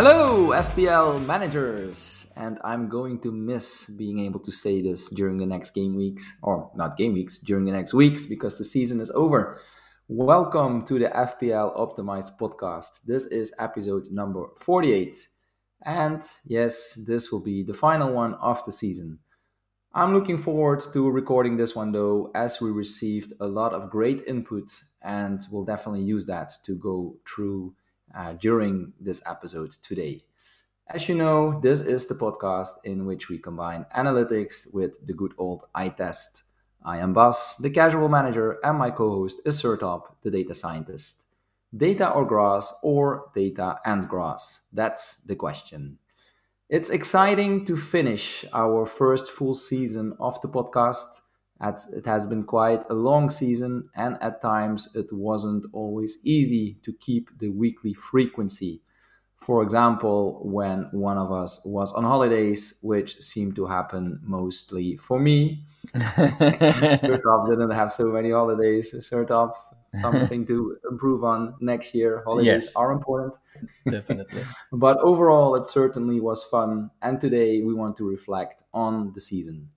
Hello, FPL managers! And I'm going to miss being able to say this during the next game weeks, or not game weeks, during the next weeks because the season is over. Welcome to the FPL Optimized podcast. This is episode number 48. And yes, this will be the final one of the season. I'm looking forward to recording this one though, as we received a lot of great input, and we'll definitely use that to go through uh, during this episode today. As you know, this is the podcast in which we combine analytics with the good old eye test. I am Bas, the casual manager, and my co host is Sertalp, the data scientist. Data or grass, or data and grass? That's the question. It's exciting to finish our first full season of the podcast. It has been quite a long season, and at times it wasn't always easy to keep the weekly frequency. For example, when one of us was on holidays, which seemed to happen mostly for me. Sertalp didn't have so many holidays. Sertalp, something to improve on next year. Holidays yes. are important. Definitely. but overall, it certainly was fun. And today we want to reflect on the season.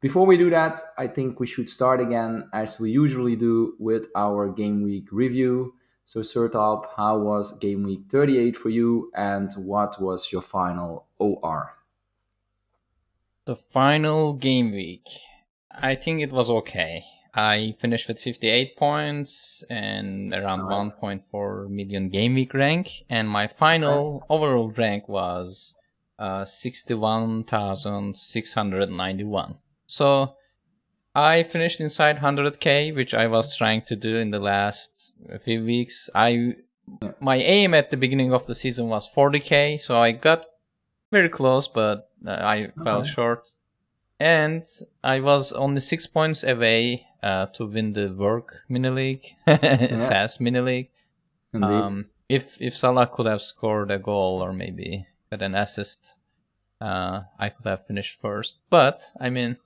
Before we do that, I think we should start again, as we usually do, with our game week review. So, Sertalp, how was game week 38 for you, and what was your final OR? The final game week, I think it was okay. I finished with 58 points and around 1.4 million game week rank, and my final overall rank was uh, 61,691. So I finished inside 100k, which I was trying to do in the last few weeks. I my aim at the beginning of the season was 40k, so I got very close, but uh, I fell okay. short. And I was only six points away uh, to win the work mini league, yeah. SAS mini league. Indeed. Um, if if Salah could have scored a goal or maybe got an assist, uh, I could have finished first. But I mean,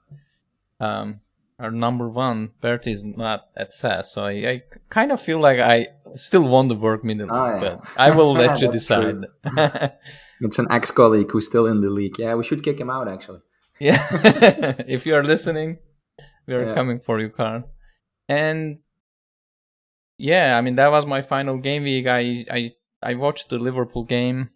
um, our number one Bert is not at SAS, so I, I, kind of feel like I still won the work league, oh, yeah. but I will let you decide. it's an ex-colleague who's still in the league. Yeah, we should kick him out actually. Yeah, if you are listening, we are yeah. coming for you, Carl. And yeah, I mean that was my final game week. I I I watched the Liverpool game.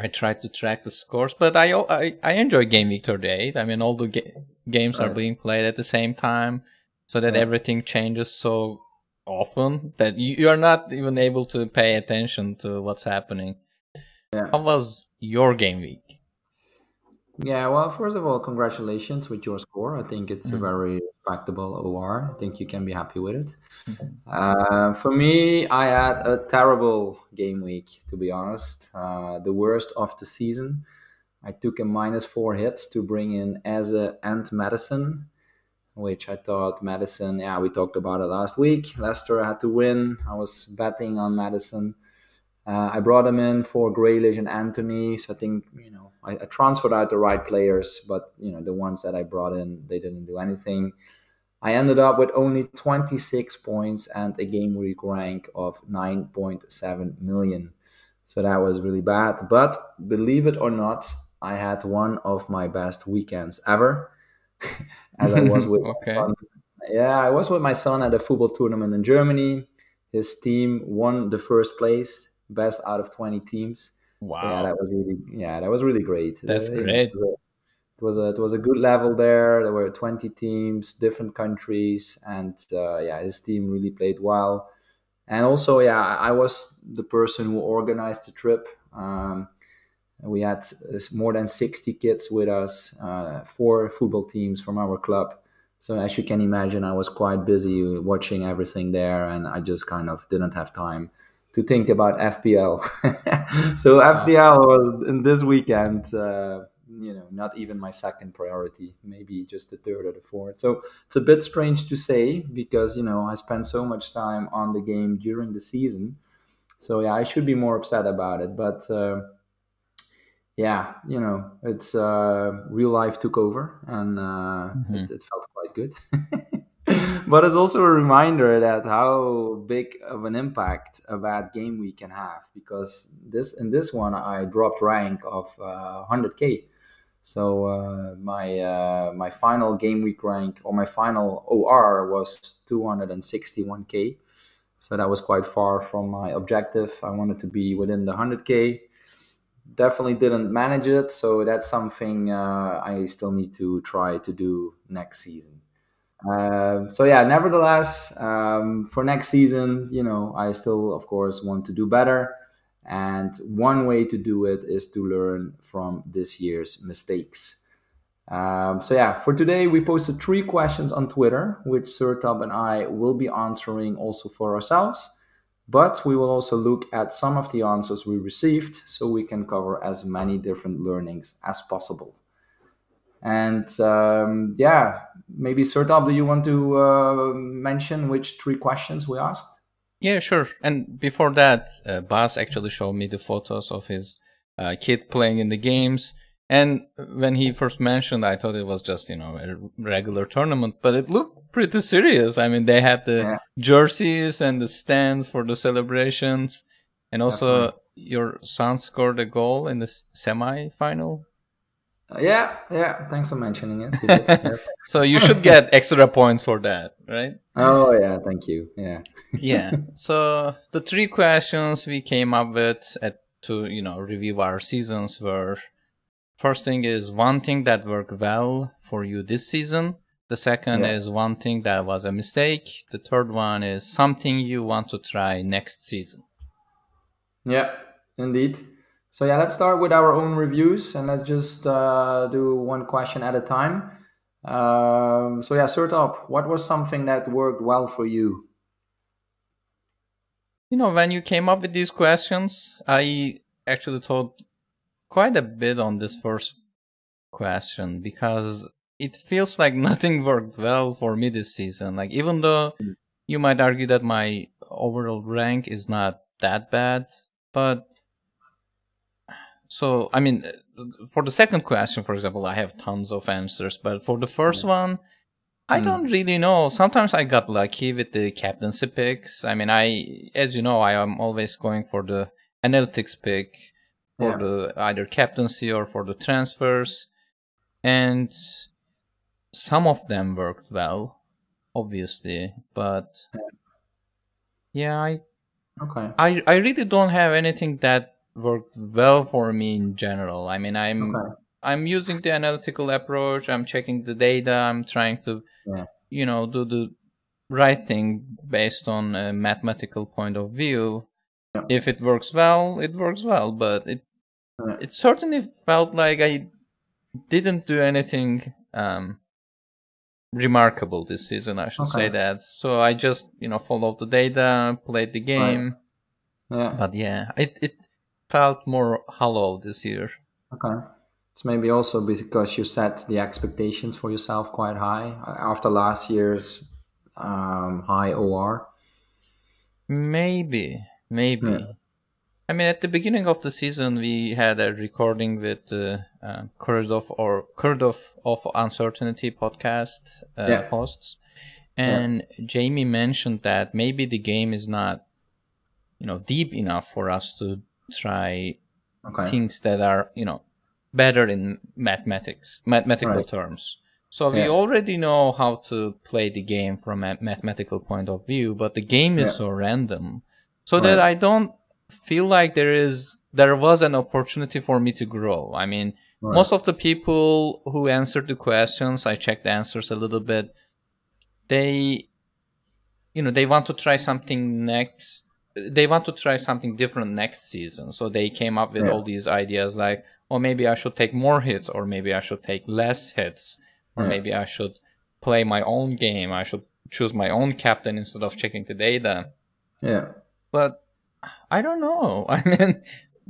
I tried to track the scores, but I I, I enjoy game week 38. I mean all the ga- games right. are being played at the same time, so that everything changes so often that you, you are not even able to pay attention to what's happening. Yeah. How was your game week? Yeah, well, first of all, congratulations with your score. I think it's a mm-hmm. very respectable OR. I think you can be happy with it. Mm-hmm. Uh, for me, I had a terrible game week, to be honest. Uh, the worst of the season. I took a minus four hit to bring in Eze and Maddison, which I thought Maddison, yeah, we talked about it last week. Leicester had to win. I was betting on Maddison. Uh, I brought him in for Grealish and Antony, so I think you know I, I, transferred out the right players, but you know the ones that I brought in they didn't do anything. I ended up with only 26 points and a game week rank of 9.7 million, so that was really bad. But believe it or not, I had one of my best weekends ever, as I was with okay. my son. Yeah, I was with my son at a football tournament in Germany. His team won the first place best out of 20 teams. Wow. So yeah, that was really yeah, that was really great. That's uh, great. It was, a, it was a good level there. There were 20 teams, different countries, and uh, yeah, his team really played well. And also, yeah, I was the person who organized the trip. Um, we had uh, more than 60 kids with us, uh, four football teams from our club. So as you can imagine, I was quite busy watching everything there, and I just kind of didn't have time to think about FPL. so FPL was in this weekend, uh, you know, not even my second priority, maybe just the third or the fourth. So it's a bit strange to say because you know I spent so much time on the game during the season. So yeah, I should be more upset about it, but. Uh, yeah, you know, it's uh, real life took over, and uh, mm-hmm. it, it, felt quite good. but it's also a reminder that how big of an impact a bad game week can have because this in this one I dropped rank of uh, 100k. So uh, my uh, my final game week rank or my final OR was 261k. So that was quite far from my objective. I wanted to be within the 100k. Definitely didn't manage it, so that's something uh, I still need to try to do next season. Uh, so yeah, nevertheless, um, for next season, you know, I still, of course, want to do better. And one way to do it is to learn from this year's mistakes. Um, so yeah, for today we posted three questions on Twitter, which Sertalp and I will be answering also for ourselves. But we will also look at some of the answers we received so we can cover as many different learnings as possible. And um, yeah, maybe Sertalp, do you want to uh, mention which three questions we asked? Yeah, sure. And before that, uh, Bas actually showed me the photos of his uh, kid playing in the games. And when he first mentioned, I thought it was just, you know, a regular tournament, but it looked pretty serious. I mean, they had the yeah. jerseys and the stands for the celebrations. And also, Definitely. your son scored a goal in the semi final Uh, yeah, yeah. Thanks for mentioning it. Yes. so you should get extra points for that, right? Oh yeah, thank you. Yeah. yeah. So the three questions we came up with at, to you know review our seasons were: first thing is one thing that worked well for you this season. The second yeah. is one thing that was a mistake. The third one is something you want to try next season. Yeah, indeed. So yeah, let's start with our own reviews and let's just uh, do one question at a time. Um, so yeah, Sertalp, what was something that worked well for you? You know, when you came up with these questions, I actually thought quite a bit on this first question because it feels like nothing worked well for me this season. Like even though mm. you might argue that my overall rank is not that bad, but so, I mean, for the second question, for example, I have tons of answers, but for the first one, I mm. don't really know. Sometimes I got lucky with the captaincy picks. I mean, I, as you know, I am always going for the analytics pick for yeah. the either captaincy or for the transfers, and some of them worked well, obviously, but yeah, I, okay, I, I really don't have anything that worked well for me in general. I mean, I'm okay. I'm using the analytical approach. I'm checking the data. I'm trying to, yeah. you know, do the right thing based on a mathematical point of view. Yeah. If it works well, it works well. But it yeah. it certainly felt like I didn't do anything um, remarkable this season. I should okay. say that. So I just you know followed the data, played the game. Right. Yeah. But yeah, it it felt more hollow this year. Okay. It's maybe also because you set the expectations for yourself quite high uh, after last year's um, high OR. Maybe, maybe. Yeah. I mean, at the beginning of the season, we had a recording with uh, uh, Kurdov or Kurdov of Uncertainty podcast uh, yeah. hosts, and yeah. Jamie mentioned that maybe the game is not, you know, deep enough for us to try okay. things that are you know better in mathematics mathematical right. terms so yeah. we already know how to play the game from a mathematical point of view but the game is yeah. so random so right. that i don't feel like there is there was an opportunity for me to grow i mean right. most of the people who answered the questions i checked the answers a little bit they you know they want to try something next they want to try something different next season. So they came up with yeah. all these ideas like, oh, maybe I should take more hits, or maybe I should take less hits, or yeah. maybe I should play my own game. I should choose my own captain instead of checking the data. Yeah. But I don't know. I mean,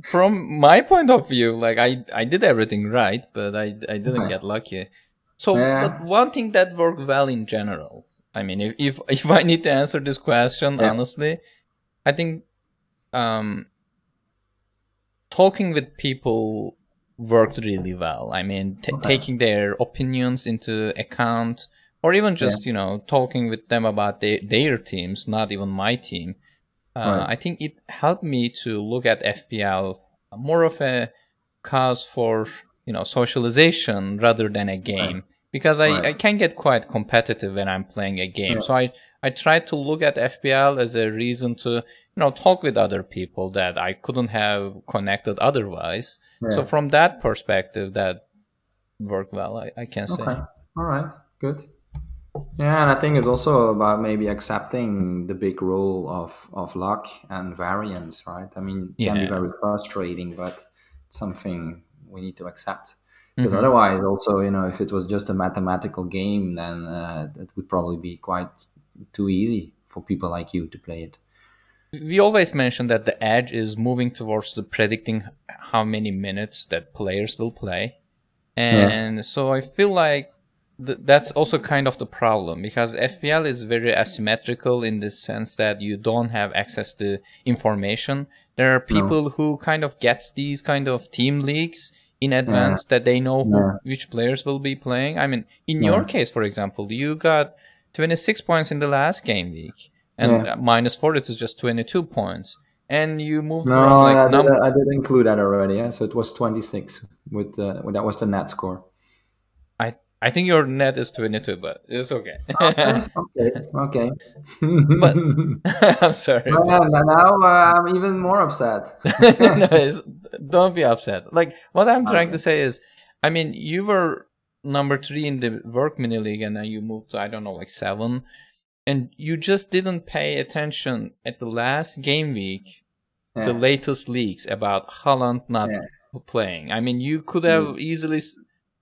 from my point of view, like I, I did everything right, but I, I didn't get lucky. So, yeah. but one thing that worked well in general. I mean, if if, if I need to answer this question yeah. honestly, I think um, talking with people worked really well. I mean, t- okay. taking their opinions into account or even just yeah. you know talking with them about their, their teams, not even my team. Uh, right. I think it helped me to look at FPL more of a cause for you know socialization rather than a game right. because I, right. I can get quite competitive when I'm playing a game. So I I tried to look at FPL as a reason to you know talk with other people that I couldn't have connected otherwise. Yeah. So from that perspective, that worked well. I, I can say. Okay. All right. Good. Yeah, and I think it's also about maybe accepting the big role of, of luck and variance, right? I mean, it can yeah. be very frustrating, but it's something we need to accept. Because mm-hmm. otherwise, also, you know, if it was just a mathematical game, then uh, it would probably be quite too easy for people like you to play it. We always mention that the edge is moving towards the predicting how many minutes that players will play. And yeah. so I feel like th- that's also kind of the problem because FPL is very asymmetrical in the sense that you don't have access to information. There are people no. who kind of gets these kind of team leagues in advance yeah. that they know who, which players will be playing. I mean, in your case, for example, you got 26 points in the last game week, and yeah. minus four, it is just 22 points. And you moved. No, like I, did, I did include that already. Yeah, so it was 26 with uh, that was the net score. I I think your net is 22, but it's okay. okay, okay. but I'm sorry. Well, now uh, I'm even more upset. no, don't be upset. Like what I'm trying okay. to say is, I mean, you were number three in the work mini league, and then you moved to I don't know, like seven, and you just didn't pay attention at the last game week, yeah. the latest leaks about Haaland not yeah. playing. I mean, you could have mm. easily,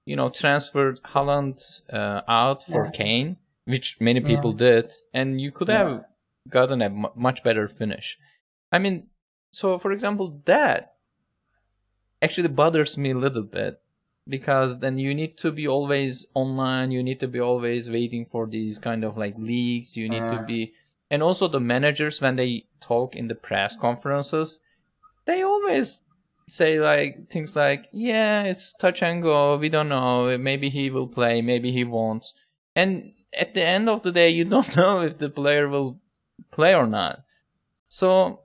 you know, transferred Haaland uh, out for yeah. Kane, which many people did, and you could have gotten a m- much better finish. I mean, so for example, that actually bothers me a little bit because then you need to be always online you need to be always waiting for these kind of like leaks you need to uh. be and also the managers when they talk in the press conferences they always say like things like yeah it's touch and go we don't know maybe he will play maybe he won't and at the end of the day you don't know if the player will play or not. So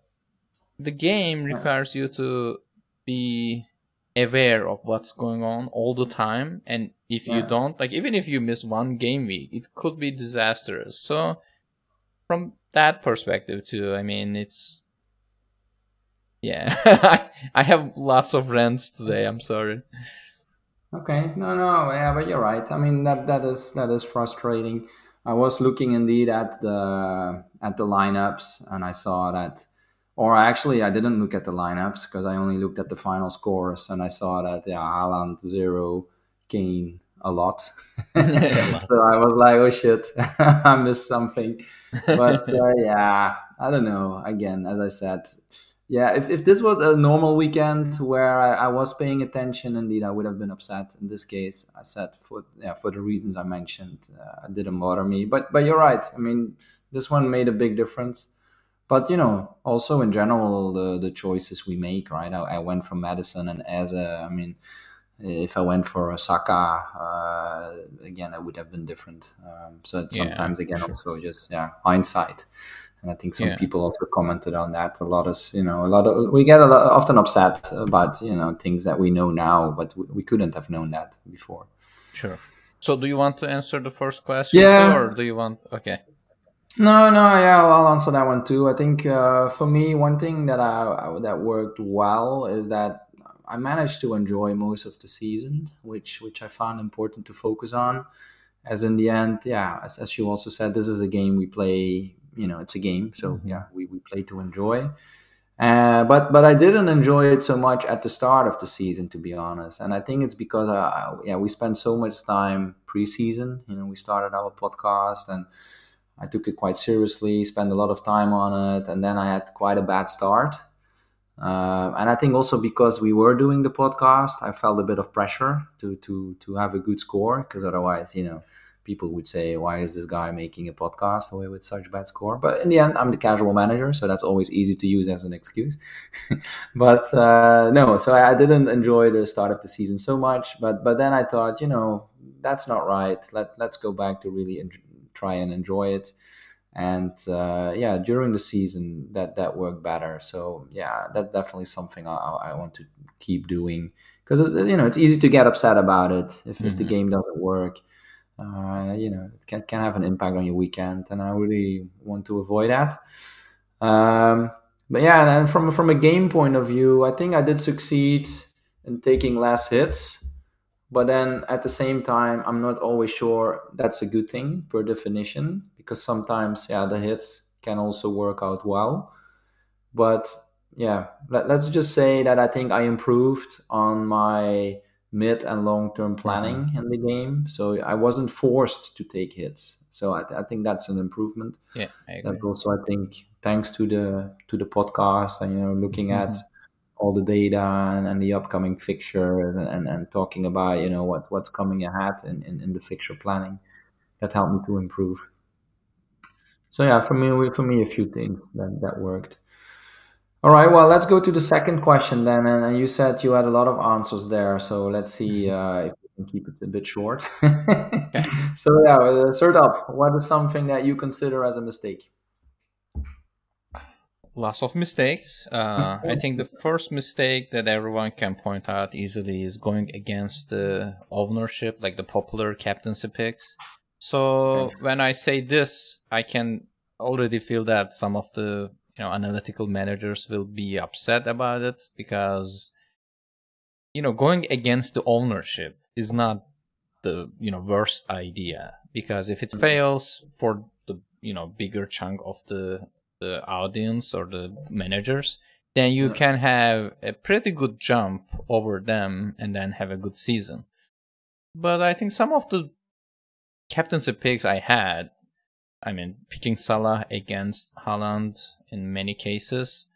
the game requires you to be aware of what's going on all the time and if yeah. you don't like even if you miss one game week it could be disastrous. So from that perspective too i mean it's yeah i have lots of rants today i'm sorry. Okay no no yeah but you're right. I mean that that is that is frustrating. I was looking indeed at the at the lineups and i saw that or actually, I didn't look at the lineups because I only looked at the final scores and I saw that yeah, Haaland zero, Kane a lot. so I was like, oh shit, I missed something. But uh, yeah, I don't know. Again, as I said, yeah, if, if this was a normal weekend where I, I was paying attention, indeed, I would have been upset. In this case, I said for yeah for the reasons I mentioned, uh, it didn't bother me. But but you're right. I mean, this one made a big difference but you know also in general the the choices we make right? I, I went from Maddison and Eze i mean if i went for a uh, again it would have been different. Um, so sometimes yeah, again sure. also just yeah hindsight. And i think some yeah. people also commented on that. A lot of you know a lot of we get a lot, often upset about you know things that we know now but we, we couldn't have known that before. Sure. So do you want to answer the first question yeah. or do you want okay no, no, yeah, I'll answer that one too. I think uh, for me, one thing that I that worked well is that I managed to enjoy most of the season, which which I found important to focus on. As in the end, yeah, as, as you also said, this is a game we play. You know, it's a game, so mm-hmm. yeah, we, we play to enjoy. Uh, but but I didn't enjoy it so much at the start of the season, to be honest. And I think it's because uh, yeah, we spent so much time preseason. You know, we started our podcast and I took it quite seriously, spent a lot of time on it, and then I had quite a bad start. Uh, and I think also because we were doing the podcast, I felt a bit of pressure to to to have a good score because otherwise, you know, people would say, "Why is this guy making a podcast away with such bad score?" But in the end, I'm the casual manager, so that's always easy to use as an excuse. but uh, no, so I, I didn't enjoy the start of the season so much. But but then I thought, you know, that's not right. Let let's go back to really try and enjoy it. And uh, yeah, during the season, that that worked better. So yeah, that's definitely something I, I want to keep doing because you know it's easy to get upset about it if, mm-hmm. if the mm-hmm. game doesn't work uh, you know it can, can have an impact on your weekend and i really want to avoid that um, but yeah and from from a game point of view i think i did succeed in taking less hits but then at the same time i'm not always sure that's a good thing per definition because sometimes yeah the hits can also work out well but yeah, let, us just say that I think I improved on my mid and long term planning mm-hmm. in the game. So I wasn't forced to take hits. So I, th- I think that's an improvement. Yeah, I agree. That also I think thanks to the to the podcast and you know looking mm-hmm. at all the data and, and the upcoming fixture and, and, and, talking about you know what what's coming ahead in, in, in the fixture planning that helped me to improve. So yeah, for me for me a few things that that worked. All right, well, let's go to the second question then. And you said you had a lot of answers there, so let's see mm-hmm. uh, if we can keep it a bit short. So yeah, uh, Sertalp. What is something that you consider as a mistake? Lots of mistakes. Uh, I think the first mistake that everyone can point out easily is going against the ownership, like the popular captaincy picks. So when I say this, I can already feel that some of the you know analytical managers will be upset about it because you know going against the ownership is not the you know worst idea because if it mm-hmm. fails for the you know bigger chunk of the the audience or the managers then you can have a pretty good jump over them and then have a good season but i think some of the captaincy picks i had I mean, picking Salah against Haaland in many cases,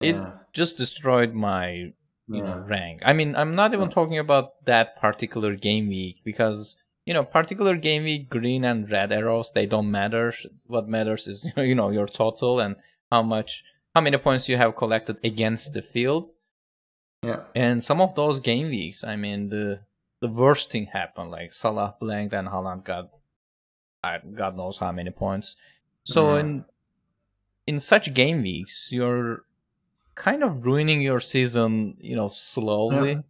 it yeah. just destroyed my you yeah. know rank. I mean, I'm not even yeah. talking about that particular game week because you know, particular game week, green and red arrows they don't matter. What matters is you know your total and how much, how many points you have collected against the field. Yeah. And some of those game weeks, I mean, the the worst thing happened. Like Salah blanked and Haaland got God knows how many points. So yeah. in in such game weeks, you're kind of ruining your season, you know, slowly.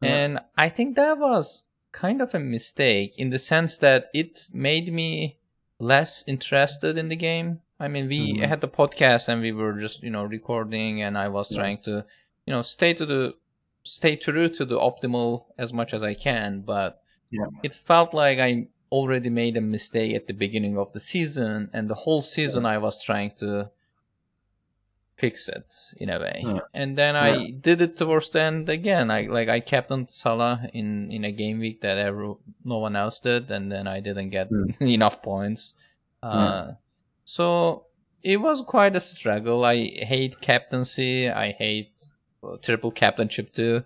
Yeah. And I think that was kind of a mistake in the sense that it made me less interested in the game. I mean, we mm-hmm. had the podcast and we were just, you know, recording and I was trying to, you know, stay to the stay true to the optimal as much as I can, but yeah. it felt like I already made a mistake at the beginning of the season, and the whole season I was trying to fix it in a way. Yeah. And then I yeah. did it towards the end again. I like I captained Salah in in a game week that ever, no one else did, and then I didn't get mm. enough points. Uh, So it was quite a struggle. I hate captaincy. I hate uh, triple captainship too.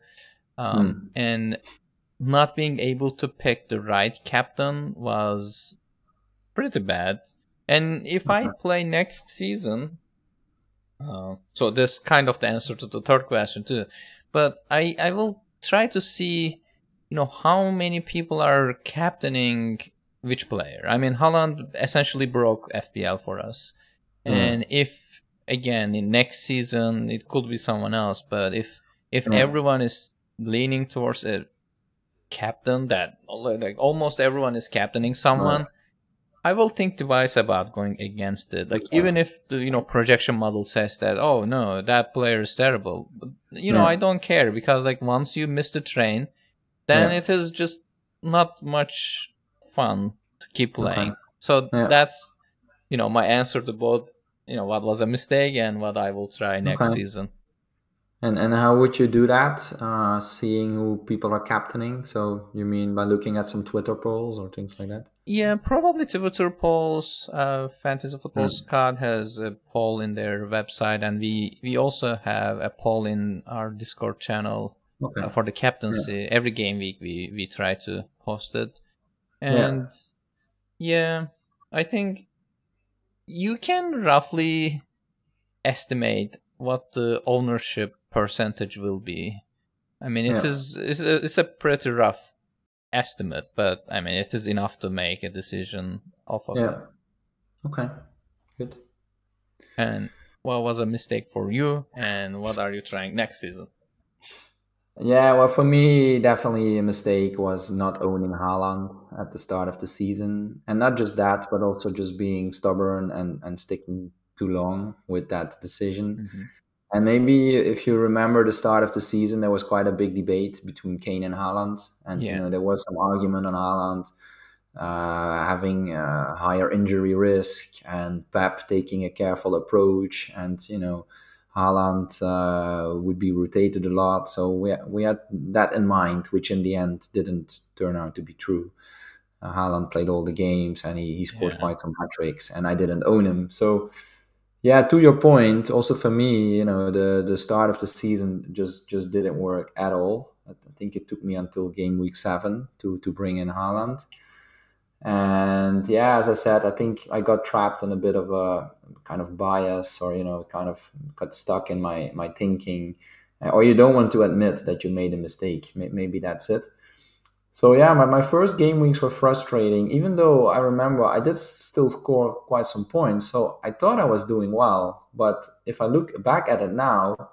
Um, mm. And not being able to pick the right captain was pretty bad. And if I uh-huh. play next season, uh, so this kind of the answer to the third question too. But I I will try to see, you know, how many people are captaining which player. I mean, Haaland essentially broke FPL for us, mm. and if again in next season it could be someone else. But if if mm. everyone is leaning towards a captain that like almost everyone is captaining someone, right. I will think twice about going against it. Like even if the you know projection model says that oh no that player is terrible, but, you know I don't care because like once you miss the train, then yeah. it is just not much fun to keep playing. Okay. So yeah. that's you know my answer to both you know what was a mistake and what I will try next okay. season. And and how would you do that? Uh, seeing who people are captaining. So you mean by looking at some Twitter polls or things like that? Yeah, probably Twitter polls. Uh, Fantasy Football mm. Squad has a poll in their website, and we we also have a poll in our Discord channel okay. uh, for the captaincy. Yeah. Every game week we we try to post it, and Yeah, I think you can roughly estimate what the ownership percentage will be. I mean, it yeah. is it's a, it's a pretty rough estimate, but I mean, it is enough to make a decision off of yeah. it. Okay, good. And what was a mistake for you, and what are you trying next season? Yeah, well, for me, definitely a mistake was not owning Haaland at the start of the season, and not just that, but also just being stubborn and and sticking too long with that decision. Mm-hmm. And maybe if you remember the start of the season, there was quite a big debate between Kane and Haaland, and yeah. you know there was some argument on Haaland uh, having a higher injury risk and Pep taking a careful approach, and you know Haaland uh, would be rotated a lot. So we we had that in mind, which in the end didn't turn out to be true. Uh, Haaland played all the games and he, he scored yeah. quite some hat tricks, and I didn't own him. So yeah, to your point, also for me, you know, the the start of the season just just didn't work at all. I think it took me until game week seven to to bring in Haaland. And yeah, as I said, I think I got trapped in a bit of a kind of bias, or you know, kind of got stuck in my my thinking, or you don't want to admit that you made a mistake. Maybe that's it. So yeah, my, my first game weeks were frustrating, even though I remember I did still score quite some points. So I thought I was doing well. But if I look back at it now,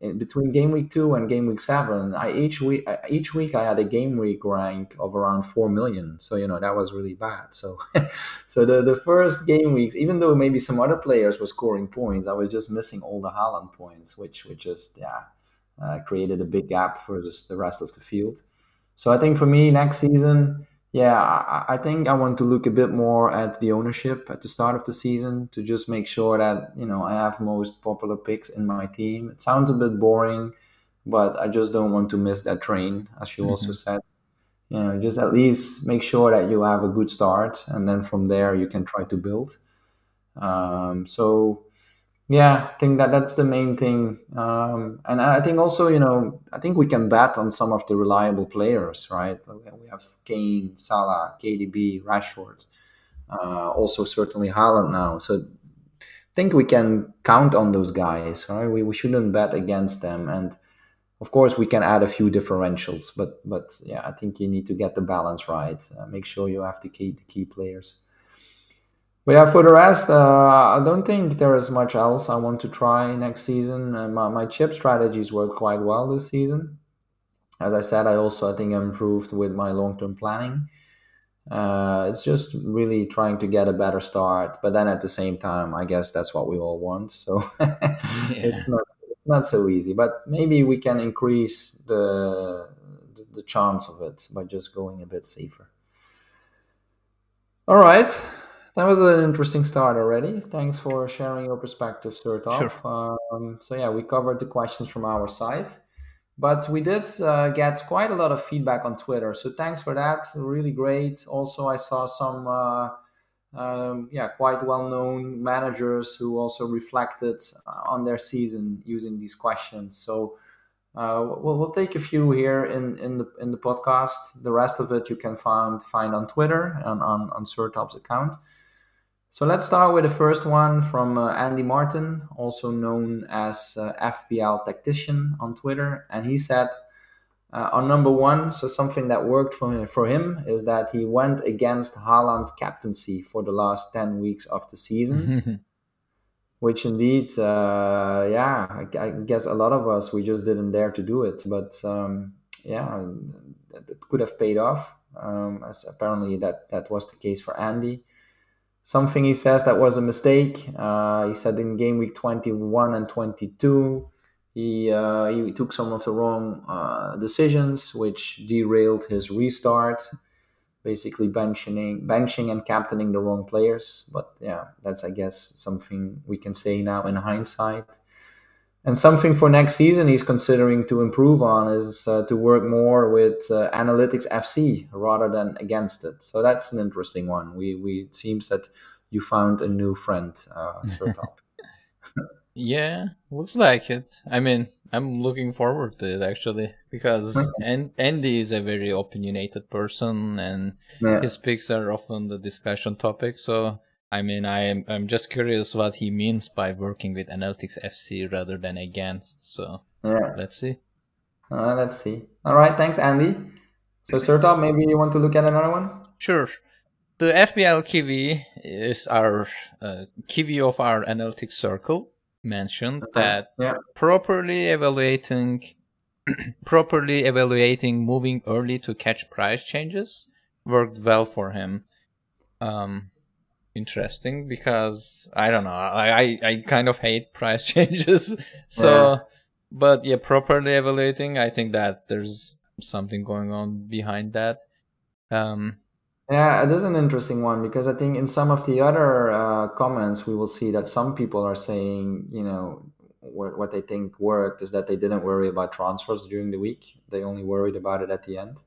in between game week two and game week seven, I each week each week I had a game week rank of around four million. So you know that was really bad. So so the, the first game weeks, even though maybe some other players were scoring points, I was just missing all the Haaland points, which which just yeah uh, created a big gap for the rest of the field. So I think for me next season, yeah, I, I, think I want to look a bit more at the ownership at the start of the season to just make sure that you know I have most popular picks in my team. It sounds a bit boring, but I just don't want to miss that train, as you mm-hmm. also said. You know, just at least make sure that you have a good start, and then from there you can try to build. Um, so yeah, I think that that's the main thing. Um, and I think also, you know, I think we can bet on some of the reliable players, right? We have Kane, Salah, KDB, Rashford, uh, also certainly Haaland now. So I think we can count on those guys, right? We, we shouldn't bet against them. And of course, we can add a few differentials, but but yeah, I think you need to get the balance right. Uh, make sure you have the key the key players. But yeah, for the rest, uh, I don't think there is much else I want to try next season. Uh, my, my chip strategies worked quite well this season. As I said, I also I think improved with my long term planning. Uh, it's just really trying to get a better start, but then at the same time, I guess that's what we all want. So yeah. it's not it's not so easy, but maybe we can increase the the chance of it by just going a bit safer. All right. That was an interesting start already. Thanks for sharing your perspective, Sertalp. Sure. Um, so yeah, we covered the questions from our side, but we did uh, get quite a lot of feedback on Twitter. So thanks for that. Really great. Also, I saw some uh, um, yeah quite well-known managers who also reflected uh, on their season using these questions. So. Uh, we'll, we'll take a few here in, in the in the podcast. The rest of it you can find find on Twitter and on on Sertalp's account. So let's start with the first one from uh, Andy Martin, also known as uh, FPL Tactician on Twitter. And he said, uh, on number one, so something that worked for him, for him is that he went against Haaland captaincy for the last 10 weeks of the season. which indeed, uh, yeah, I, I, guess a lot of us, we just didn't dare to do it. But um, yeah, it could have paid off. Um, as apparently that, that was the case for Andy something he says that was a mistake. Uh, he said in game week 21 and 22, he uh, he took some of the wrong uh, decisions, which derailed his restart. Basically, benching benching and captaining the wrong players. But yeah, that's I guess something we can say now in hindsight. And something for next season he's considering to improve on is uh, to work more with uh, Analytics FC rather than against it. So that's an interesting one. We we it seems that you found a new friend, uh, Yeah, looks like it. I mean, I'm looking forward to it actually because and Andy is a very opinionated person and yeah. his picks are often the discussion topic. So I mean, I'm I'm just curious what he means by working with Analytics FC rather than against. So yeah, let's see. Uh, let's see. All right, thanks, Andy. So, Sertalp, maybe you want to look at another one? Sure. The FPL Kiwi is our uh, Kiwi of our analytics circle mentioned uh-huh. that yeah. properly evaluating properly evaluating moving early to catch price changes worked well for him. Um, interesting because I don't know. I, I, I kind of hate price changes. so, but yeah, properly evaluating, I think that there's something going on behind that. Um, yeah, it is an interesting one because I think in some of the other uh, comments, we will see that some people are saying, you know, what, what they think worked is that they didn't worry about transfers during the week. They only worried about it at the end.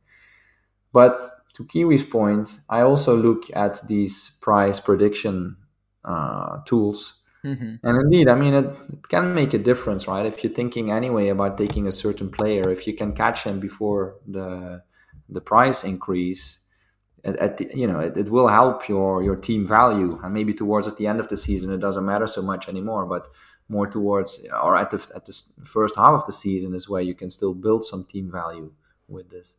But to Kiwi's point, I also look at these price prediction uh, tools. Mm-hmm. And indeed, I mean, it, it, can make a difference, right? If you're thinking anyway about taking a certain player, if you can catch him before the the price increase, at, at the, you know, it, it will help your your team value. And maybe towards at the end of the season, it doesn't matter so much anymore. But more towards or at the at the first half of the season is where you can still build some team value with this.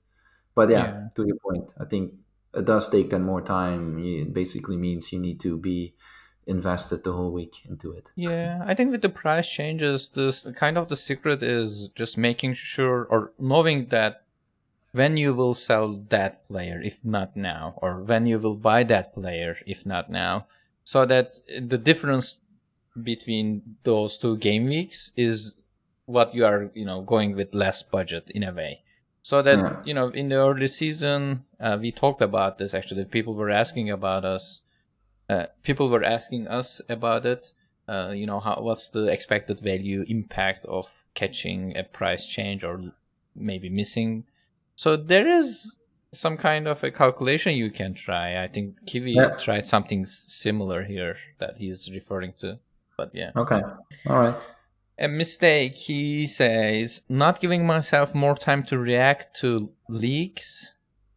But yeah, yeah. to your point, I think it does take then more time. It basically means you need to be invested the whole week into it. Yeah, I think with the price changes, this kind of the secret is just making sure or knowing that when you will sell that player, if not now, or when you will buy that player, if not now, so that the difference between those two game weeks is what you are, you know, going with less budget in a way. So that yeah. you know, in the early season, uh, we talked about this. Actually, people were asking about us. Uh, people were asking us about it. Uh, you know, how what's the expected value impact of catching a price change or maybe missing? So there is some kind of a calculation you can try. I think Kiwi yeah. tried something similar here that he's referring to. But yeah. Okay. All right a mistake he says not giving myself more time to react to leaks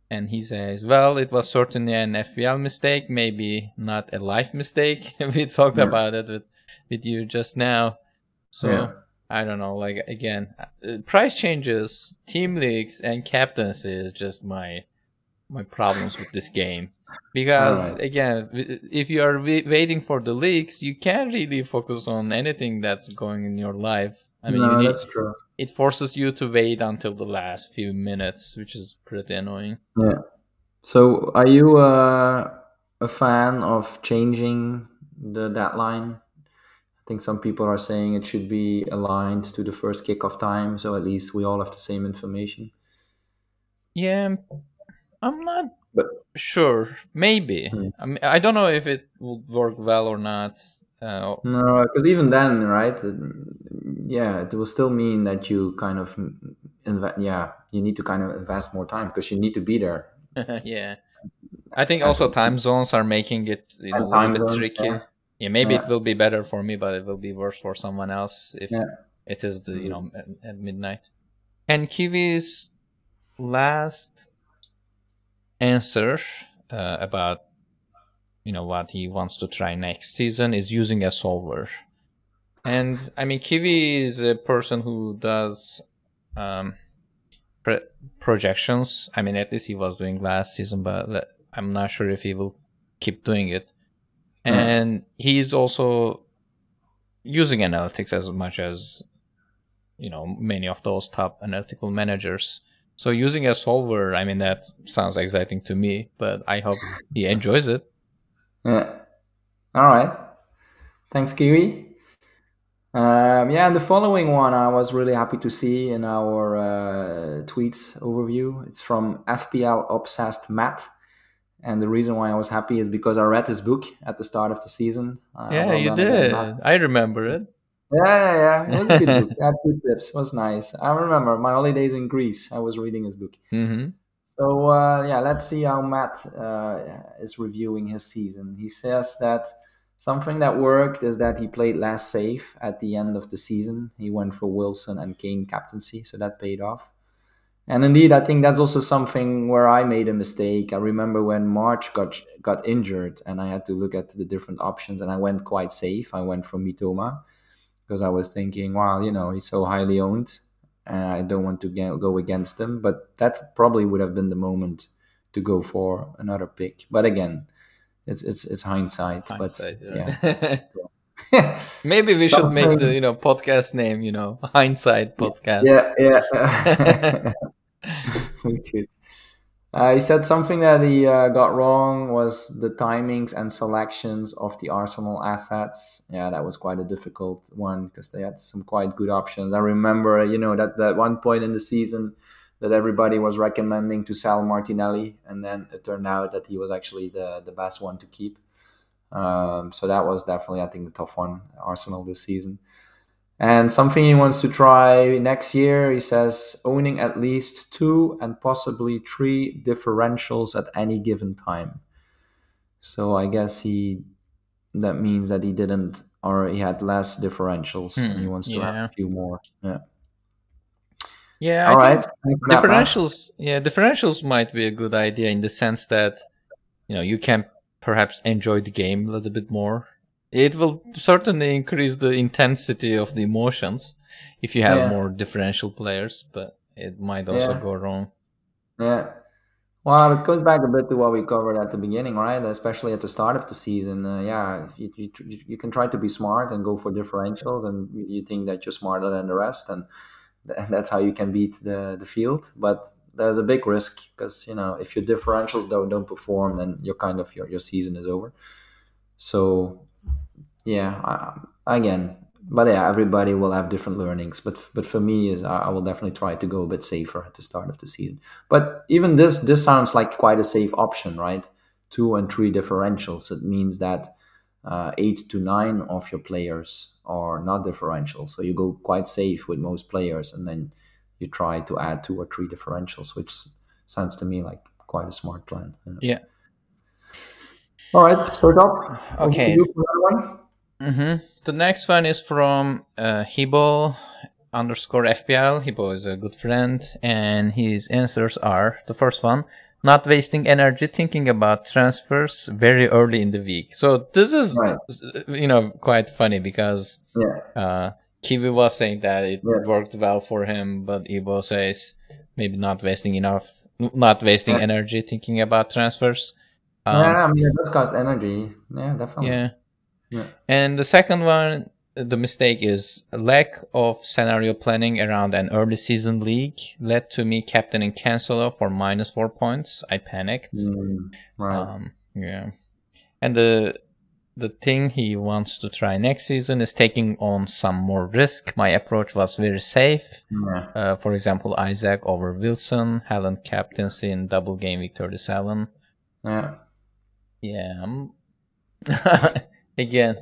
and he says well it was certainly an fpl mistake maybe not a life mistake we talked yeah. about it with, with you just now so yeah. i don't know like again uh, price changes team leaks and captaincy is just my my problems with this game because right. again if you are waiting for the leaks you can't really focus on anything that's going in your life. I mean no, need, that's true. it forces you to wait until the last few minutes which is pretty annoying. Yeah. So are you uh, a fan of changing the deadline? I think some people are saying it should be aligned to the first kickoff time so at least we all have the same information. Yeah i'm not but sure, maybe. Hmm. I, mean, I don't know if it would work well or not. Uh, no, because even then, right? Yeah, it will still mean that you kind of, inv- yeah, you need to kind of invest more time because you need to be there. yeah, I think also time zones are making it you know, a little bit zones, tricky. Yeah, yeah maybe yeah. it will be better for me, but it will be worse for someone else if yeah. it is the you mm-hmm. know at, at midnight. And Kiwi's last answer uh, about you know what he wants to try next season is using a solver. And I mean, Kiwi is a person who does um, pre- projections. I mean, at least he was doing last season, but I'm not sure if he will keep doing it. Hmm. And he's also using analytics as much as you know many of those top analytical managers. So using a solver, I mean, that sounds exciting to me, but I hope he enjoys it. Yeah. All right. Thanks, Kiwi. Um, yeah, and the following one I was really happy to see in our uh, tweets overview. It's from FPL Obsessed Matt. And the reason why I was happy is because I read his book at the start of the season. Uh, yeah, well you did. I remember it. Yeah, yeah, yeah. It was a good book. Had good tips. It was nice. I remember my holidays in Greece. I was reading his book. Mm-hmm. So uh, yeah, let's see how Matt uh, is reviewing his season. He says that Something that worked is that he played last safe at the end of the season. He went for Wilson and Kane captaincy, so that paid off. And indeed, I think that's also something where I made a mistake. I remember when March got got injured, and I had to look at the different options, and I went quite safe. I went for Mitoma because I was thinking, wow, you know, he's so highly owned, and I don't want to get, go against him. But that probably would have been the moment to go for another pick. But again, it's it's it's hindsight. hindsight but yeah. yeah. Maybe we should make the you know podcast name you know hindsight podcast. Yeah, yeah. we could. Uh, he said something that he uh, got wrong was the timings and selections of the Arsenal assets. Yeah, that was quite a difficult one because they had some quite good options. I remember, you know, that that one point in the season that everybody was recommending to sell Martinelli, and then it turned out that he was actually the the best one to keep. Um, so that was definitely, I think, the tough one Arsenal this season. And something he wants to try next year, he says, owning at least two and possibly three differentials at any given time. So I guess he that means that he didn't or he had less differentials hmm, and he wants to yeah. have a few more. Yeah. Yeah, All I right. differentials. Yeah, differentials might be a good idea in the sense that you know you can perhaps enjoy the game a little bit more. It will certainly increase the intensity of the emotions if you have yeah. more differential players, but it might also yeah. go wrong. Yeah. Well, it goes back a bit to what we covered at the beginning, right? Especially at the start of the season. Uh, yeah, you, you, you, can try to be smart and go for differentials, and you think that you're smarter than the rest, and that's how you can beat the, the field. But there's a big risk because you know if your differentials don't don't perform, then your kind of your, your season is over. So yeah, I, again, but yeah, everybody will have different learnings. But but for me, is I, I, will definitely try to go a bit safer at the start of the season. But even this this sounds like quite a safe option, right? Two and three differentials. It means that uh, eight to nine of your players are not differential, so you go quite safe with most players, and then you try to add two or three differentials, which sounds to me like quite a smart plan. Yeah. All right, start up. Okay. Mm-hmm. The next one is from uh, Hibo underscore FPL. Hibo is a good friend, and his answers are the first one not wasting energy thinking about transfers very early in the week. So this is, right. you know, quite funny because yeah. uh, Kiwi was saying that it yeah. worked well for him, but Ibo says maybe not wasting enough, not wasting yeah. energy thinking about transfers. Um, yeah, I mean, it does cost energy. Yeah, definitely. Yeah. Yeah. And the second one, the mistake is lack of scenario planning around an early season league led to me captaining Cancelo for minus four points. I panicked. Mm, right. Um, yeah. And the the thing he wants to try next season is taking on some more risk. My approach was very safe. Yeah. Uh, for example, Isak over Wilson, Haaland captaincy in double game week 37. Yeah. Yeah. again,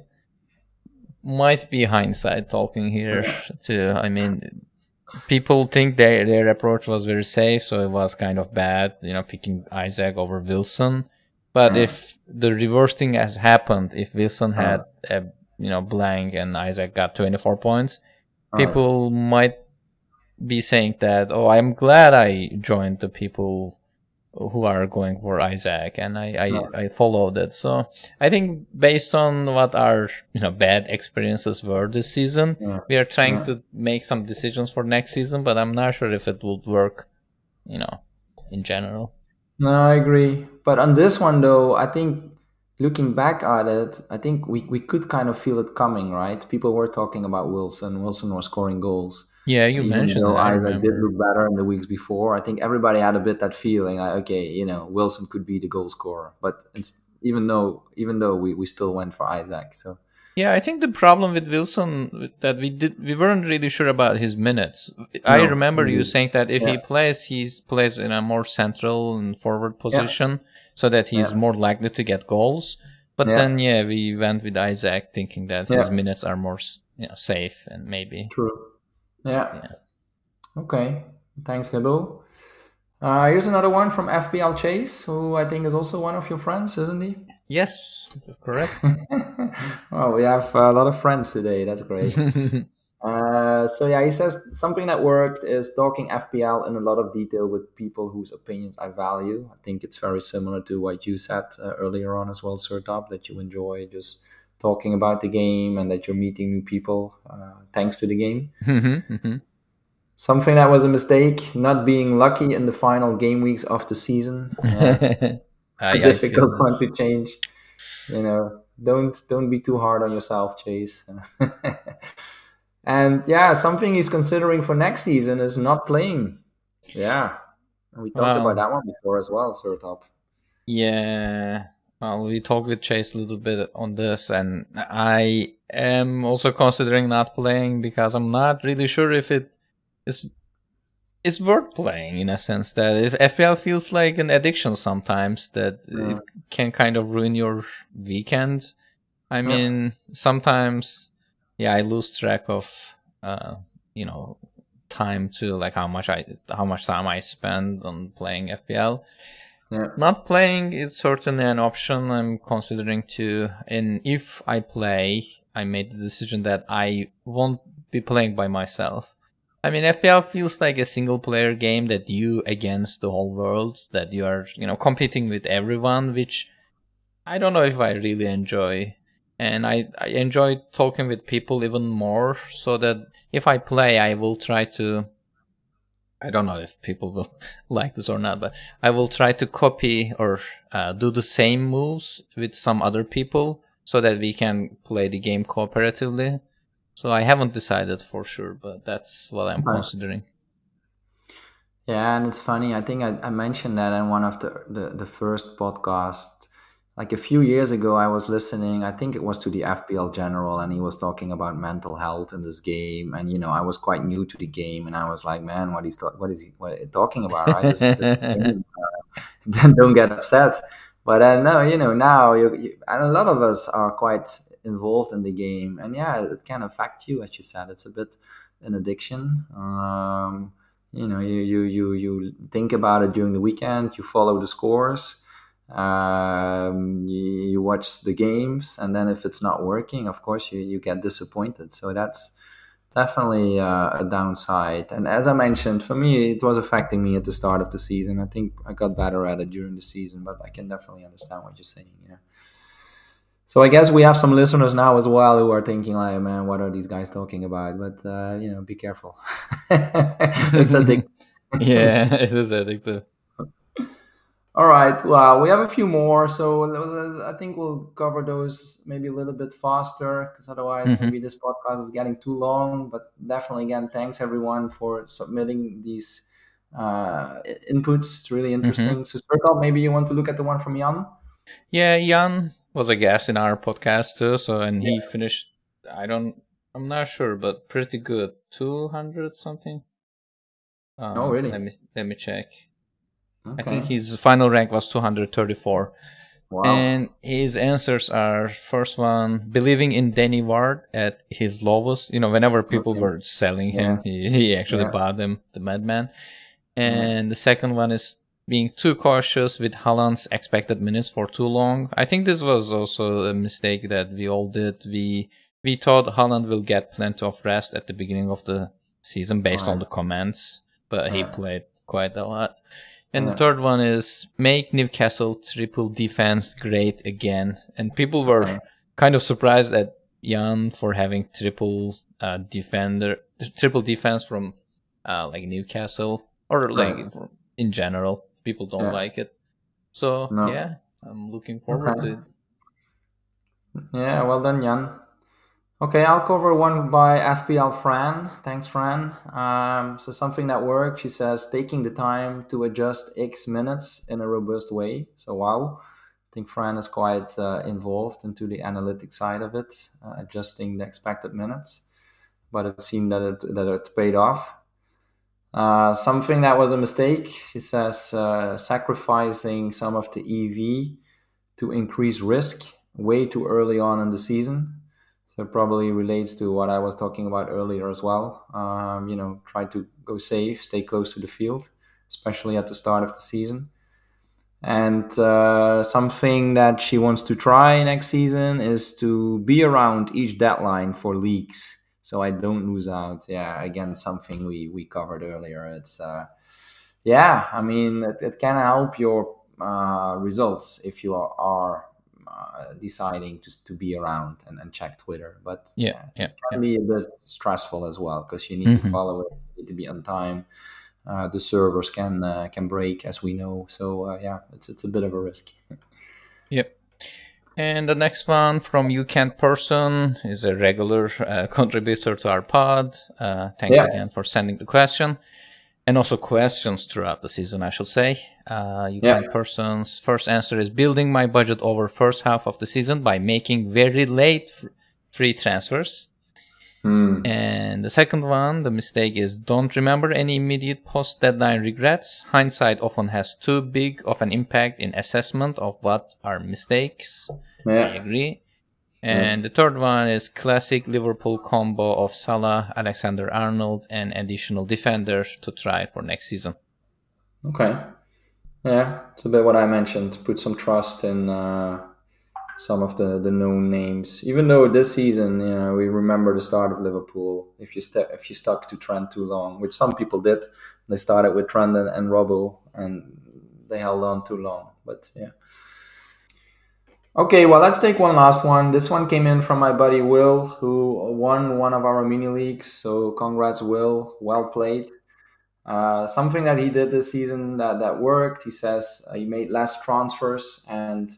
might be hindsight talking here too. I mean, people think their their approach was very safe, so it was kind of bad, you know, picking Isak over Wilson. But uh if the reverse thing has happened, if Wilson uh had a you know blank and Isak got 24 points, uh people might be saying that, oh, I'm glad I joined the people who are going for Isak, and I I, oh. I followed it. So I think based on what our you know bad experiences were this season, yeah. we are trying yeah. to make some decisions for next season, but I'm not sure if it would work, you know, in general. No, I agree. But on this one though, I think looking back at it, I think we, we could kind of feel it coming, right? People were talking about Wilson. Wilson was scoring goals. Yeah, you Even mentioned though. Isak did look better in the weeks before. I think everybody had a bit that feeling like, okay, you know, Wilson could be the goal scorer. But even though even though we, we still went for Isak, so yeah, I think the problem with Wilson that we did we weren't really sure about his minutes. No, I remember you saying that if yeah. he plays, he plays in a more central and forward position, yeah. so that he's yeah. more likely to get goals. But then, yeah, we went with Isak, thinking that his minutes are more you know, safe and maybe true. Yeah. yeah. Okay. Thanks, Gabo. Uh, here's another one from FPL Chase, who I think is also one of your friends, isn't he? Yes, correct. Oh, we have a lot of friends today. That's great. uh, so yeah, he says something that worked is talking FPL in a lot of detail with people whose opinions I value. I think it's very similar to what you said uh, earlier on as well, Sertalp, that you enjoy just talking about the game and that you're meeting new people uh, thanks to the game. Mm-hmm, mm-hmm. Something that was a mistake, not being lucky in the final game weeks of the season. Yeah. it's a I- I difficult feel one to change. You know, don't don't be too hard on yourself, Chase. and yeah, something he's considering for next season is not playing. Yeah, we talked Wow. about that one before as well, Sertalp. Yeah. Well, we talked with Chase a little bit on this, and I am also considering not playing because I'm not really sure if it is is worth playing in a sense that if FPL feels like an addiction sometimes that Yeah. it can kind of ruin your weekend. I Yeah. mean, sometimes, yeah, I lose track of, uh, you know, time to like how much I how much time I spend on playing FPL Yeah, not playing is certainly an option I'm considering too. And if I play, I made the decision that I won't be playing by myself. I mean, FPL feels like a single player game that you against the whole world, that you are, you know, competing with everyone, which I don't know if I really enjoy. And I, I enjoy talking with people even more so that if I play, I will try to I don't know if people will like this or not, but I will try to copy or uh, do the same moves with some other people so that we can play the game cooperatively. So I haven't decided for sure, but that's what I'm considering. yeah, and it's funny. I think I, I mentioned that in one of the, the the first podcast. Like a few years ago, I was listening. I think it was to the FPL General, and he was talking about mental health in this game. And you know, I was quite new to the game, and I was like, "Man, what ta- what is he talking about? Right? This is the game. Then don't get upset." But uh, no, you know, now you, you and a lot of us are quite involved in the game, and yeah, it can affect you, as you said. It's a bit an addiction. Um, you know, you you you you think about it during the weekend. You follow the scores um, you, you watch the games and then if it's not working of course you, you get disappointed. So that's definitely uh, a downside. And as i mentioned for me it was affecting me at the start of the season. I think i got better at it during the season but i can definitely understand what you're saying yeah. So i guess we have some listeners now as well who are thinking like man what are these guys talking about? But uh, you know be careful. It's addictive yeah, it is addictive. All right. Well, we have a few more, so I think we'll cover those maybe a little bit faster, because otherwise Mhm. maybe this podcast is getting too long. But definitely, again, thanks everyone for submitting these uh, inputs. It's really interesting. So, Circle, maybe you want to look at the one from Jan. Yeah, Jan was a guest in our podcast too, so and he finished. I don't. I'm not sure, but pretty good. Two hundred something. Um, Oh, really? Let me let me check. Okay. I think his final rank was 234. wow. And his answers are first one, believing in Danny Ward at his lowest. You know, whenever people Okay. were selling him, he, he actually Yeah. bought him, the madman. And the second one is being too cautious with Haaland's expected minutes for too long. I think this was also a mistake that we all did. We we thought Haaland will get plenty of rest at the beginning of the season based on the comments, but he played quite a lot. And Yeah. the third one is make Newcastle triple defense great again. And people were Okay. kind of surprised at Jan for having triple uh, defender, triple defense from uh, like Newcastle or like Right. in general. People don't Yeah. like it. So No. yeah, I'm looking forward Okay. to it. Yeah, well done, Jan. Okay, I'll cover one by FPL Fran. Thanks, Fran. Um, so something that worked. She says taking the time to adjust X minutes in a robust way. So wow, I think Fran is quite uh, involved into the analytic side of it, uh, adjusting the expected minutes. But it seemed that it that it paid off. Uh, something that was a mistake. She says uh, sacrificing some of the EV to increase risk way too early on in the season. So it probably relates to what I was talking about earlier as well. Um, you know, try to go safe, stay close to the field, especially at the start of the season. And uh, something that she wants to try next season is to be around each deadline for leaks, so I don't lose out. Yeah, again, something we we covered earlier. It's uh, yeah, I mean, it, it can help your uh, results if you are, are deciding to, to be around and, and check Twitter. But yeah, yeah it can yeah. be a bit stressful as well because you need mm-hmm. to follow it, you need to be on time uh, the servers can uh, can break, as we know. So uh, yeah, it's it's a bit of a risk. yep. And the next one from You Can't Person is a regular uh, contributor to our pod. Uh, thanks yeah. again for sending the question. And also questions throughout the season, I should say. Uh, you yeah. Can't Person's first answer is building my budget over first half of the season by making very late free transfers. Mm. And the second one, the mistake is don't remember any immediate post deadline regrets. Hindsight often has too big of an impact in assessment of what are mistakes. Yeah. I agree. And yes. the third one is classic Liverpool combo of Salah, Alexander Arnold, and additional defender to try for next season. Okay. Yeah, it's a bit what I mentioned. Put some trust in uh, some of the, the known names. Even though this season, you know, we remember the start of Liverpool. If you st- if you stuck to Trent too long, which some people did, they started with Trent and, and Robbo, and they held on too long. But yeah. Okay, well, let's take one last one. This one came in from my buddy Will, who won one of our mini leagues. So congrats, Will. Well played. Uh, something that he did this season that, that worked. He says uh, he made less transfers and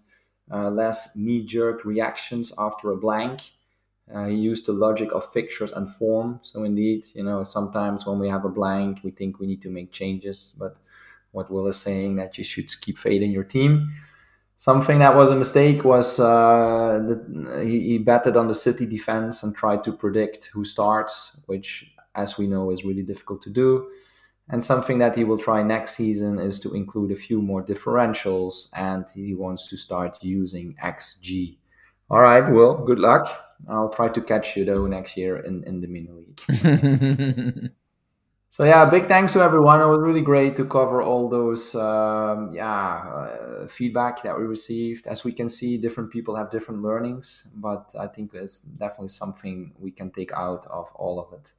uh, less knee jerk reactions after a blank. Uh, he used the logic of fixtures and form. So, indeed, you know, sometimes when we have a blank, we think we need to make changes. But what Will is saying that you should keep in your team. Something that was a mistake was uh, that he, he betted on the City defense and tried to predict who starts, which, as we know, is really difficult to do. And something that he will try next season is to include a few more differentials, and he wants to start using XG. All right, well, good luck. I'll try to catch you though next year in, in the mini league. so yeah, big thanks to everyone. It was really great to cover all those um, yeah uh, feedback that we received. As we can see, different people have different learnings, but I think it's definitely something we can take out of all of it.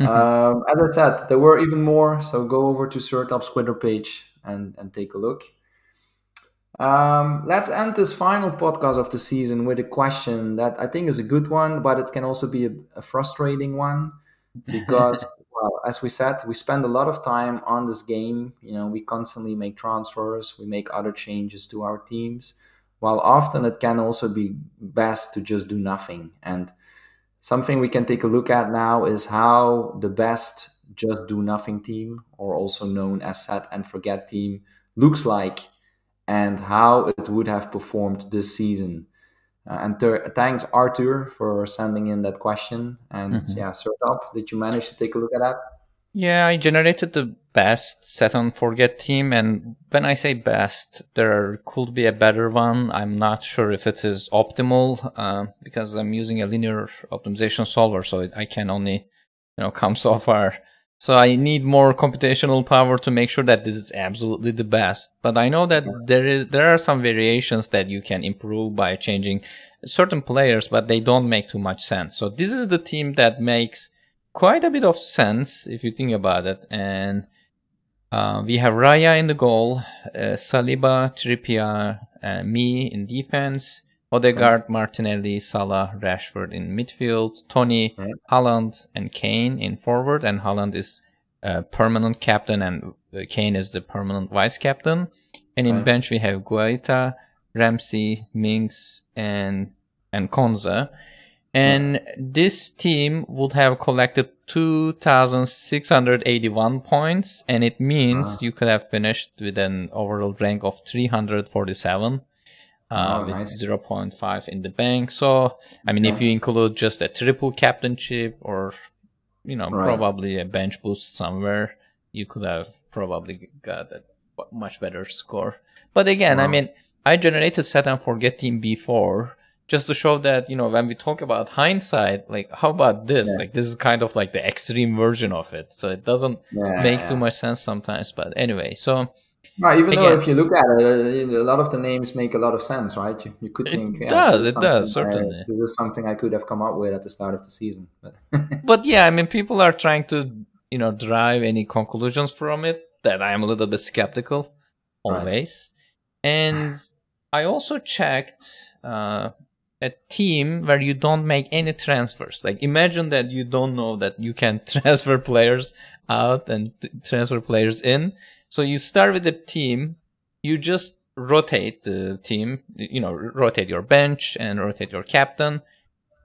Mm-hmm. Um, as I said, there were even more, so go over to Sertalp's Twitter page and, and take a look. Um, let's end this final podcast of the season with a question that I think is a good one, but it can also be a, a frustrating one because, well, as we said, we spend a lot of time on this game. You know, we constantly make transfers, we make other changes to our teams, while often it can also be best to just do nothing and Something we can take a look at now is how the best just do nothing team, or also known as set and forget team, looks like and how it would have performed this season. Uh, and ter- thanks, Arthur, for sending in that question. And mm-hmm. yeah, Sertalp, did you manage to take a look at that? Yeah, I generated the best set on forget team, and when I say best, there could be a better one. I'm not sure if it is optimal uh, because I'm using a linear optimization solver, so I can only you know come so far. So I need more computational power to make sure that this is absolutely the best. But I know that there is there are some variations that you can improve by changing certain players, but they don't make too much sense. So this is the team that makes quite a bit of sense if you think about it. And uh, we have Raya in the goal, uh, Saliba, Trippier, and me in defense, Odegaard, Martinelli, Salah, Rashford in midfield, Toney. Haaland, and Kane in forward. And Haaland is a permanent captain, and uh, Kane is the permanent vice captain. And in bench we have Guaita, Ramsey, Mings, and and Konsa. And this team would have collected 2,681 points, and it means uh-huh. you could have finished with an overall rank of 347. Uh, oh, with nice. 0.5 in the bank. So, I mean, yeah. if you include just a triple captainship or, you know, right. probably a bench boost somewhere, you could have probably got a much better score. But again, wow. I mean, I generated set and forget team before just to show that you know when we talk about hindsight like how about this yeah. like this is kind of like the extreme version of it so it doesn't yeah, make too much sense sometimes but anyway so Right, even Again, though if you look at it, a lot of the names make a lot of sense, right? You, you could think, it yeah, does, it does, certainly. I, this is something I could have come up with at the start of the season. But, but yeah, I mean, people are trying to, you know, drive any conclusions from it that I am a little bit skeptical, always. Right. And I also checked uh, a team where you don't make any transfers. Like, imagine that you don't know that you can transfer players out and t- transfer players in so you start with the team, you just rotate the team, you know, rotate your bench and rotate your captain.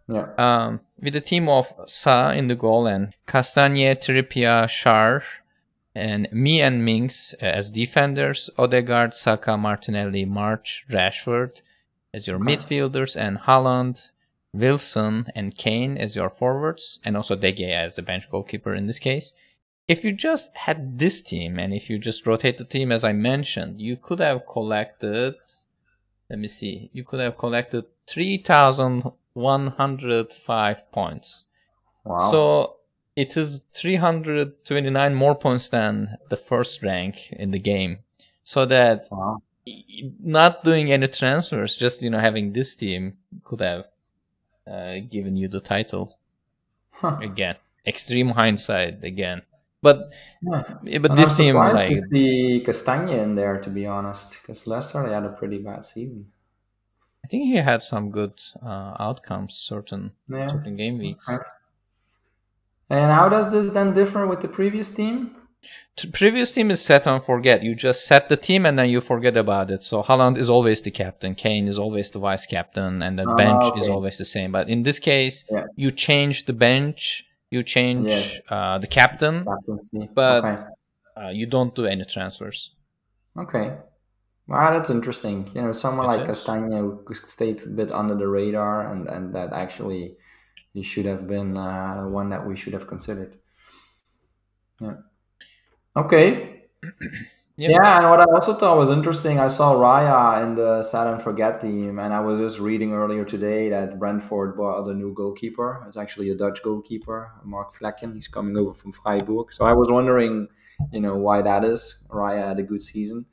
Yeah. Um, with the team of Sa in the goal and Castagne, Trippier, Schär, and Mee and Mings as defenders, Odegaard, Saka, Martinelli, March, Rashford as your okay. midfielders, and Haaland, Wilson, and Kane as your forwards, and also De Gea as the bench goalkeeper in this case if you just had this team and if you just rotate the team as I mentioned, you could have collected let me see, you could have collected 3,105 points. Wow. So it is 329 more points than the first rank in the game. So that wow. not doing any transfers, just you know having this team could have uh, given you the title. Huh. Again, extreme hindsight again. But yeah. but and this team like the Castagne in there to be honest, because Leicester had a pretty bad season. I think he had some good uh, outcomes certain yeah. certain game weeks. Okay. And how does this then differ with the previous team? The previous team is set and forget. You just set the team and then you forget about it. So Haaland is always the captain, Kane is always the vice captain, and the oh, bench okay. is always the same. But in this case, yeah. you change the bench you change uh, the captain, Captaincy. but okay. uh, you don't do any transfers. Okay. Wow, that's interesting. You know, someone it like Castagne stayed a bit under the radar, and, and that actually he should have been uh, one that we should have considered. Yeah. Okay. Yeah. yeah, and what I also thought was interesting, I saw Raya in the and Forget team, and I was just reading earlier today that Brentford bought the new goalkeeper. It's actually a Dutch goalkeeper, Mark Flekken. He's coming over from Freiburg. So I was wondering, you know, why that is. Raya had a good season.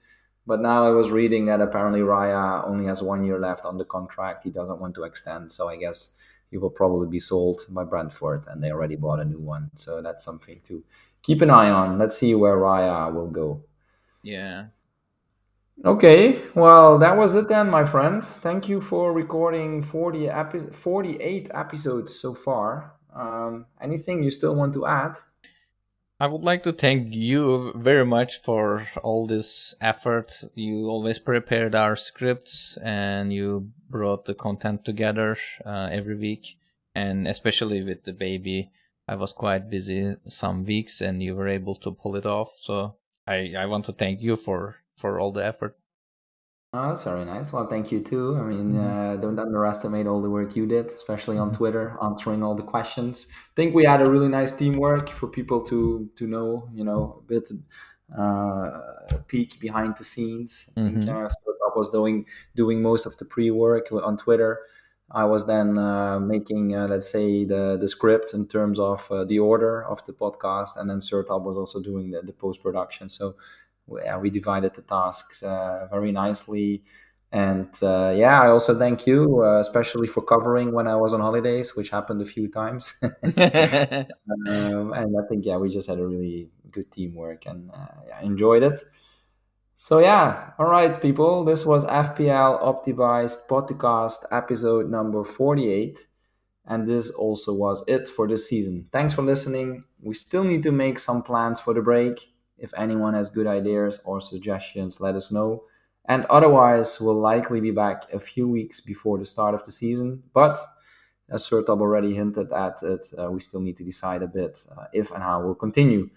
But now I was reading that apparently Raya only has one year left on the contract. He doesn't want to extend. So I guess he will probably be sold by Brentford, and they already bought a new one. So that's something to keep an eye on. Let's see where Raya will go. Yeah. Okay, well, that was it then, my friend. Thank you for recording 40 epi- 48 episodes so far. Um, anything you still want to add? I would like to thank you very much for all this effort. You always prepared our scripts and you brought the content together uh, every week. And especially with the baby, I was quite busy some weeks and you were able to pull it off. So I I want to thank you for for all the effort. Oh, that's very nice. Well, thank you too. I mean, mm-hmm. uh, don't underestimate all the work you did, especially on mm-hmm. Twitter, answering all the questions. I think we had a really nice teamwork for people to to know, you know, a bit uh, peek behind the scenes. I think mm-hmm. uh, was doing doing most of the pre work on Twitter. I was then uh, making, uh, let's say, the, the script in terms of uh, the order of the podcast, and then Sertalp was also doing the, the post production. So yeah, we divided the tasks uh, very nicely. And uh, yeah, I also thank you, uh, especially for covering when I was on holidays, which happened a few times. um, and I think yeah, we just had a really good teamwork, and I enjoyed it. So yeah, all right, people. This was FPL Optimized podcast episode number 48. And this also was it for this season. Thanks for listening. We still need to make some plans for the break. If anyone has good ideas or suggestions, let us know. And otherwise, we'll likely be back a few weeks before the start of the season. But as Sertalp already hinted at it, uh, we still need to decide a bit uh, if and how we'll continue.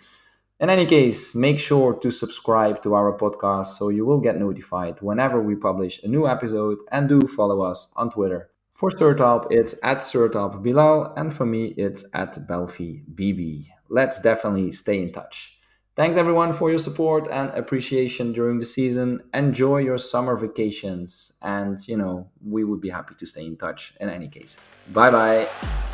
In any case, make sure to subscribe to our podcast so you will get notified whenever we publish a new episode and do follow us on Twitter. For Sertalp, it's at Sertalp Bilal, and for me, it's at Belfi BB. Let's definitely stay in touch. Thanks everyone for your support and appreciation during the season. Enjoy your summer vacations, and you know, we would be happy to stay in touch in any case. Bye bye.